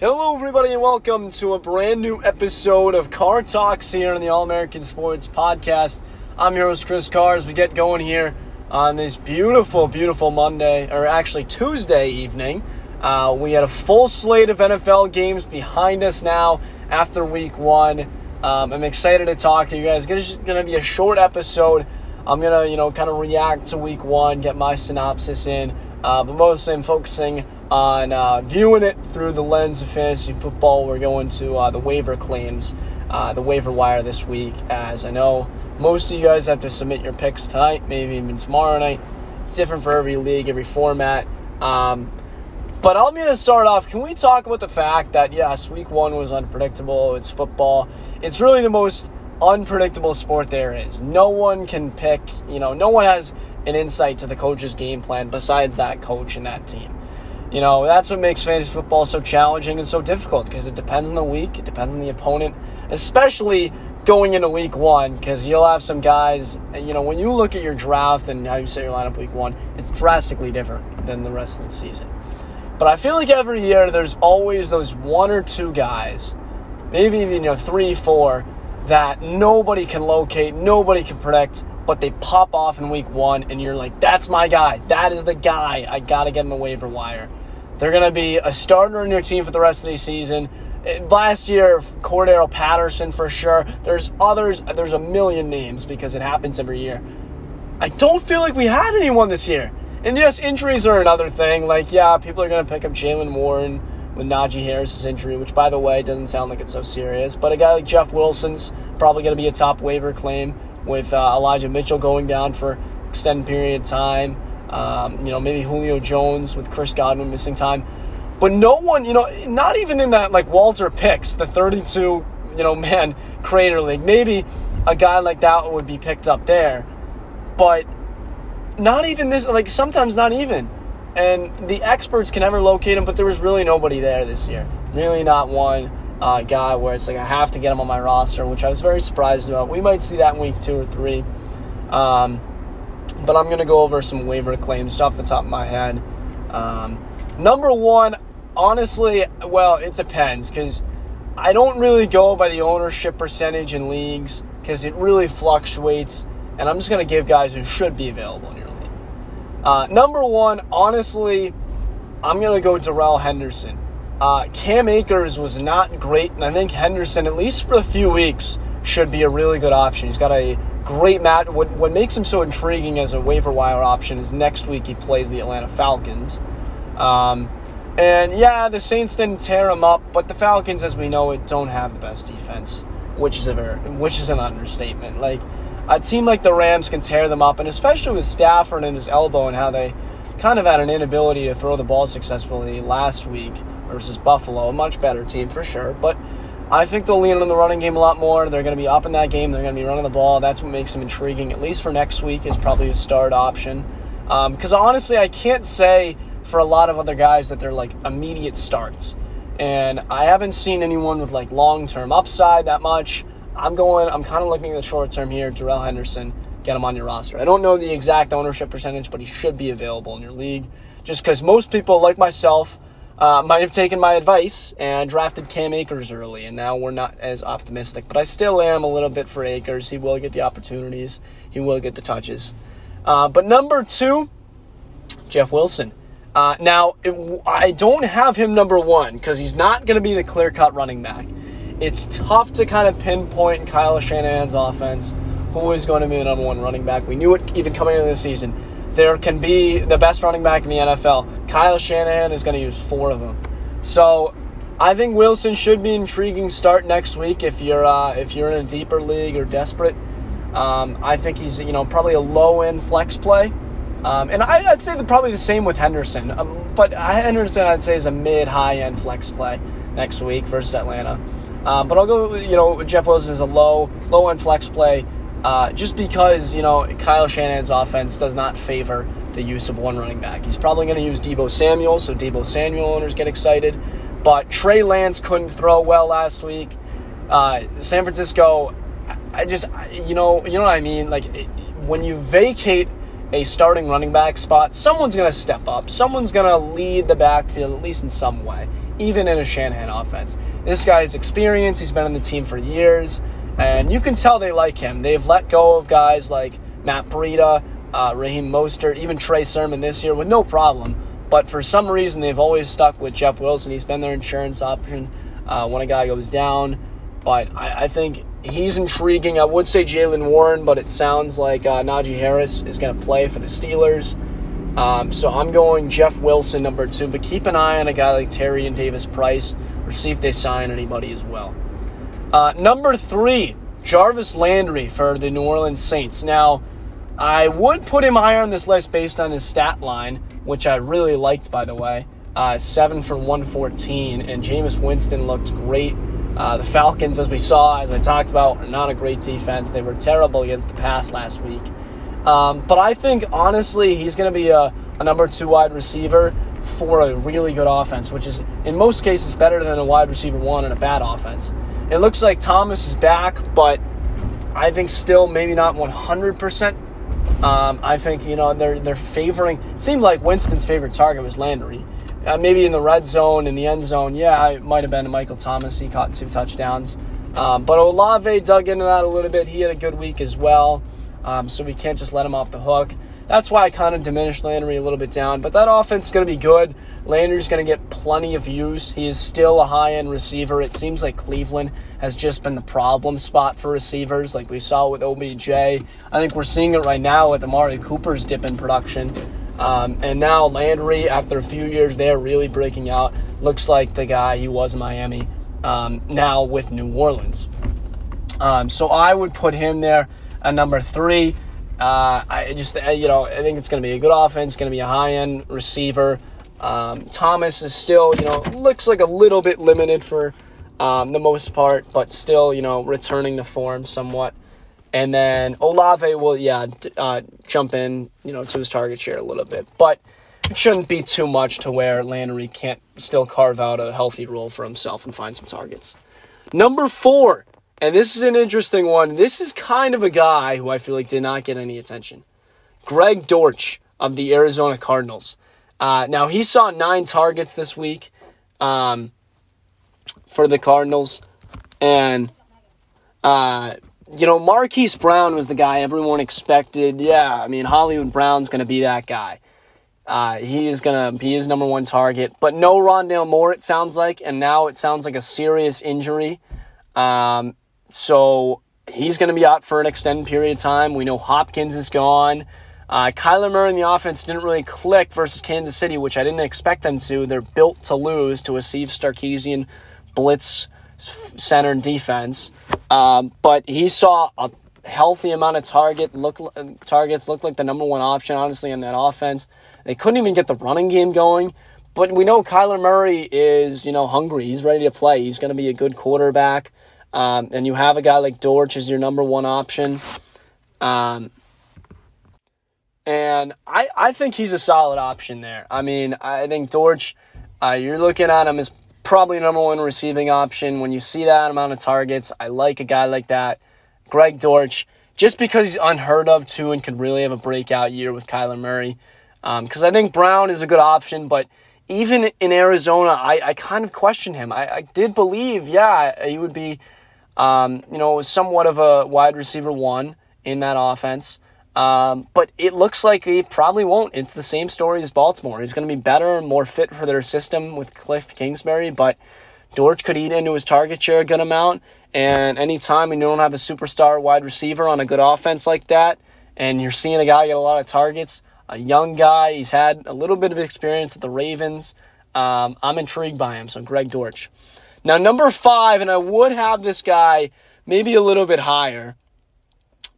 Hello, everybody, and welcome to a brand new episode of Car Talks here on the All American Sports Podcast. I'm your host, Chris Carr, as we get going here on this beautiful, beautiful Monday, or actually Tuesday evening. Uh, we had a full slate of NFL games behind us now after week one. Um, I'm excited to talk to you guys. It's going to be a short episode. I'm going to, you know, kind of react to week one, get my synopsis in, uh, but mostly I'm focusing on uh, viewing it through the lens of fantasy football. We're going to uh, the waiver claims, uh, the waiver wire this week, as I know most of you guys have to submit your picks tonight, maybe even tomorrow night. It's different for every league, every format. Um, but I'm going to start off. Can we talk about the fact that, yes, week one was unpredictable? It's football. It's really the most unpredictable sport there is. No one can pick, you know, no one has an insight to the coach's game plan besides that coach and that team. You know, that's what makes fantasy football so challenging and so difficult because it depends on the week, it depends on the opponent, especially going into week one because you'll have some guys, you know, when you look at your draft and how you set your lineup week one, it's drastically different than the rest of the season. But I feel like every year there's always those one or two guys, maybe even, you know, three, four, that nobody can locate, nobody can predict, but they pop off in week one and you're like, that's my guy. That is the guy. I got to get in the waiver wire. They're going to be a starter in your team for the rest of the season. Last year, Cordarrelle Patterson for sure. There's others. There's a million names because it happens every year. I don't feel like we had anyone this year. And yes, injuries are another thing. Like, yeah, people are going to pick up Jaylen Warren with Najee Harris's injury, which, by the way, doesn't sound like it's so serious. But a guy like Jeff Wilson's probably going to be a top waiver claim with uh, Elijah Mitchell going down for extended period of time. Um, you know, maybe Julio Jones with Chris Godwin missing time. But no one, you know, not even in that like Walter picks, the 32, you know, man crater league. Maybe a guy like that would be picked up there. But not even this, like sometimes not even. And the experts can never locate him, but there was really nobody there this year. Really not one uh, guy where it's like I have to get him on my roster, which I was very surprised about. We might see that in week two or three. Um, but I'm going to go over some waiver claims off the top of my head. Um, number one, honestly, well, it depends because I don't really go by the ownership percentage in leagues because it really fluctuates. And I'm just going to give guys who should be available in your league. Uh, number one, honestly, I'm going to go Darrell Henderson. Uh, Cam Akers was not great, and I think Henderson, at least for a few weeks, should be a really good option. He's got a great match. What, what makes him so intriguing as a waiver wire option is next week he plays the Atlanta Falcons. Um, and yeah, the Saints didn't tear him up, but the Falcons, as we know it, don't have the best defense, which is a very, which is an understatement. Like a team like the Rams can tear them up, and especially with Stafford and his elbow and how they kind of had an inability to throw the ball successfully last week versus Buffalo, a much better team for sure, but I think they'll lean on the running game a lot more. They're going to be up in that game. They're going to be running the ball. That's what makes them intriguing, at least for next week, is probably a start option. Because um, honestly, I can't say for a lot of other guys that they're like immediate starts. And I haven't seen anyone with like long term upside that much. I'm going, I'm kind of looking at the short term here. Darrell Henderson, get him on your roster. I don't know the exact ownership percentage, but he should be available in your league. Just because most people, like myself, uh, might have taken my advice and drafted Cam Akers early, and now we're not as optimistic. But I still am a little bit for Akers. He will get the opportunities, he will get the touches. Uh, but number two, Jeff Wilson. Uh, now, it, I don't have him number one because he's not going to be the clear cut running back. It's tough to kind of pinpoint Kyle Shanahan's offense who is going to be the number one running back. We knew it even coming into the season there can be the best running back in the NFL. Kyle Shanahan is going to use four of them. So I think Wilson should be intriguing start next week if you're uh, if you're in a deeper league or desperate. Um, I think he's you know probably a low end flex play, um, and I, would say the, probably the same with Henderson. Um, but Henderson I'd say is a mid high end flex play next week versus Atlanta. Um, but I'll go you know Jeff Wilson is a low low end flex play. Uh, just because, you know, Kyle Shanahan's offense does not favor the use of one running back. He's probably going to use Deebo Samuel, so Deebo Samuel owners get excited. But Trey Lance couldn't throw well last week. Uh, San Francisco, I just, you know, you know what I mean? Like, when you vacate a starting running back spot, someone's going to step up. Someone's going to lead the backfield, at least in some way. even in a Shanahan offense. This guy is experienced, he's been on the team for years, and you can tell they like him. They've let go of guys like Matt Breida, uh, Raheem Mostert, even Trey Sermon this year with no problem. But for some reason, they've always stuck with Jeff Wilson. He's been their insurance option uh, when a guy goes down. But I, I think he's intriguing. I would say Jaylen Warren, but it sounds like uh, Najee Harris is going to play for the Steelers. Um, so I'm going Jeff Wilson number two, but keep an eye on a guy like Tyrion Davis-Price or see if they sign anybody as well. Uh, number three, Jarvis Landry for the New Orleans Saints. Now, I would put him higher on this list based on his stat line, which I really liked, by the way. Uh, seven for 114, and Jameis Winston looked great uh, the Falcons, as we saw, as I talked about, are not a great defense. They were terrible against the pass last week. Um, but I think, honestly, he's going to be a, a number two wide receiver for a really good offense, which is in most cases better than a wide receiver one in a bad offense. It looks like Thomas is back, but I think still maybe not 100%. Um, I think, you know, they're, they're favoring. It seemed like Winston's favorite target was Landry. Uh, maybe in the red zone, in the end zone, yeah, it might have been Michael Thomas. He caught two touchdowns. Um, but Olave dug into that a little bit. He had a good week as well. Um, so we can't just let him off the hook. That's why I kind of diminished Landry a little bit down. But that offense is going to be good. Landry's going to get plenty of use. He is still a high end receiver. It seems like Cleveland has just been the problem spot for receivers, like we saw with OBJ. I think we're seeing it right now with Amari Cooper's dip in production. Um, and now Landry, after a few years there, really breaking out, looks like the guy he was in Miami. Um, now with New Orleans. Um, so I would put him there at number three. Uh, I just, uh, you know, I think it's going to be a good offense, going to be a high end receiver. Um, Thomas is still, you know, looks like a little bit limited for um, the most part, but still, you know, returning to form somewhat. And then Olave will, yeah, uh, jump in, you know, to his target share a little bit. But it shouldn't be too much to where Landry can't still carve out a healthy role for himself and find some targets. Number four, and this is an interesting one. This is kind of a guy who I feel like did not get any attention. Greg Dortch of the Arizona Cardinals. Uh, now, he saw nine targets this week um, for the Cardinals. And uh, you know, Marquise Brown was the guy everyone expected. Yeah, I mean, Hollywood Brown's going to be that guy. Uh, he is going to be his number one target. But no Rondale Moore, it sounds like. And now it sounds like a serious injury. Um, so he's going to be out for an extended period of time. We know Hopkins is gone. Uh, Kyler Murray in the offense didn't really click versus Kansas City, which I didn't expect them to. They're built to lose to a Steve Sarkisian blitz center and defense. Um, but he saw a healthy amount of target look targets. Looked like the number one option, honestly, in that offense. They couldn't even get the running game going. But we know Kyler Murray is, you know, hungry. He's ready to play. He's going to be a good quarterback. Um, and you have a guy like Dortch as your number one option. Um, and I, I think he's a solid option there. I mean, I think Dortch, uh, you're looking at him as probably number one receiving option. When you see that amount of targets, I like a guy like that. Greg Dortch, just because he's unheard of too and could really have a breakout year with Kyler Murray. Because um, I think Brown is a good option, but even in Arizona, I, I kind of question him. I, I did believe, yeah, he would be, um, you know, somewhat of a wide receiver one in that offense. Um, but it looks like he probably won't. It's the same story as Baltimore. He's going to be better and more fit for their system with Cliff Kingsbury, but Dortch could eat into his target share a good amount. And anytime you don't have a superstar wide receiver on a good offense like that, and you're seeing a guy get a lot of targets, a young guy, he's had a little bit of experience at the Ravens. Um, I'm intrigued by him. So Greg Dortch. Now number five, and I would have this guy maybe a little bit higher.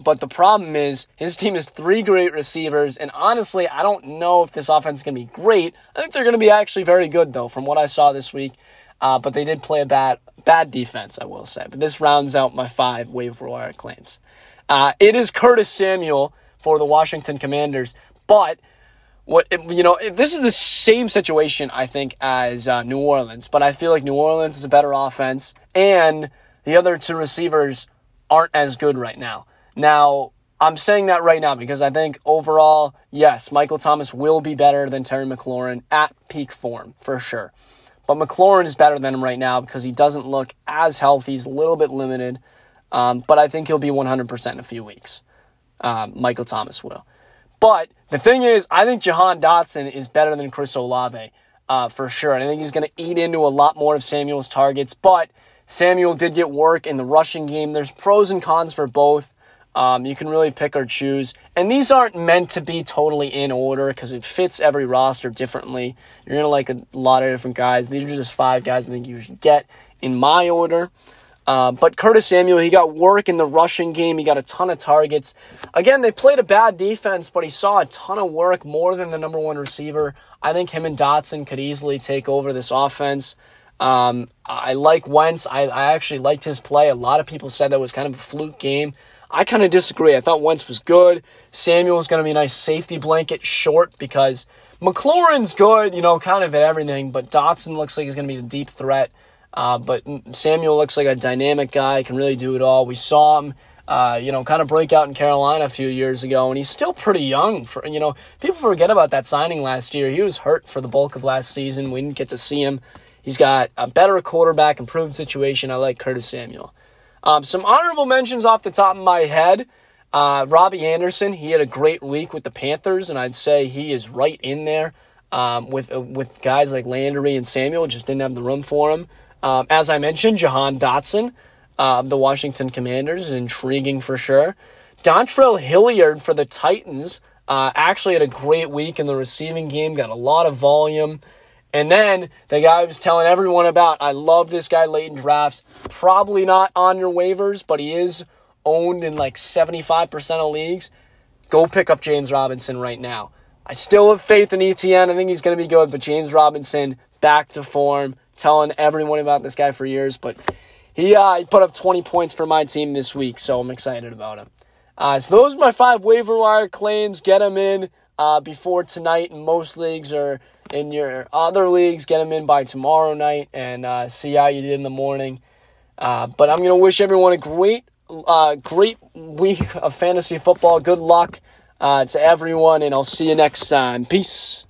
But the problem is his team has three great receivers, and honestly, I don't know if this offense is going to be great. I think they're going to be actually very good, though, from what I saw this week. Uh, but they did play a bad bad defense, I will say. But this rounds out my five waiver wire claims. Uh, it is Curtis Samuel for the Washington Commanders, but what you know, this is the same situation I think as uh, New Orleans, but I feel like New Orleans is a better offense, and the other two receivers aren't as good right now. Now, I'm saying that right now because I think overall, yes, Michael Thomas will be better than Terry McLaurin at peak form for sure. but McLaurin is better than him right now because he doesn't look as healthy. He's a little bit limited, um, but I think he'll be 100% in a few weeks. Um, Michael Thomas will. But the thing is, I think Jahan Dotson is better than Chris Olave uh, for sure. And I think he's going to eat into a lot more of Samuel's targets. But Samuel did get work in the rushing game. There's pros and cons for both. Um, you can really pick or choose. And these aren't meant to be totally in order because it fits every roster differently. You're going to like a lot of different guys. These are just five guys I think you should get in my order. Uh, but Curtis Samuel, he got work in the rushing game. He got a ton of targets. Again, they played a bad defense, but he saw a ton of work, more than the number one receiver. I think him and Dotson could easily take over this offense. Um, I like Wentz. I, I actually liked his play. A lot of people said that was kind of a fluke game. I kind of disagree. I thought Wentz was good. Samuel going to be a nice safety blanket, short because McLaurin's good, you know, kind of at everything, but Dotson looks like he's going to be the deep threat. Uh, but Samuel looks like a dynamic guy, can really do it all. We saw him, uh, you know, kind of break out in Carolina a few years ago, and he's still pretty young. For you know, people forget about that signing last year. He was hurt for the bulk of last season. We didn't get to see him. He's got a better quarterback, improved situation. I like Curtis Samuel. Um, some honorable mentions off the top of my head. Uh, Robbie Anderson, he had a great week with the Panthers, and I'd say he is right in there um, with uh, with guys like Landry and Samuel. Just didn't have the room for him. Um, as I mentioned, Jahan Dotson uh, the Washington Commanders is intriguing for sure. Dontrell Hilliard for the Titans uh, actually had a great week in the receiving game, got a lot of volume. And then the guy I was telling everyone about, I love this guy late in drafts. Probably not on your waivers, but he is owned in like 75% of leagues. Go pick up James Robinson right now. I still have faith in ETN. I think he's going to be good, but James Robinson back to form telling everyone about this guy for years, but he, uh, he put up 20 points for my team this week, so I'm excited about him. Uh, so those are my five waiver wire claims. Get them in uh, before tonight in most leagues or in your other leagues. Get them in by tomorrow night and uh, see how you did in the morning. Uh, but I'm going to wish everyone a great, uh, great week of fantasy football. Good luck to everyone, and I'll see you next time. Peace.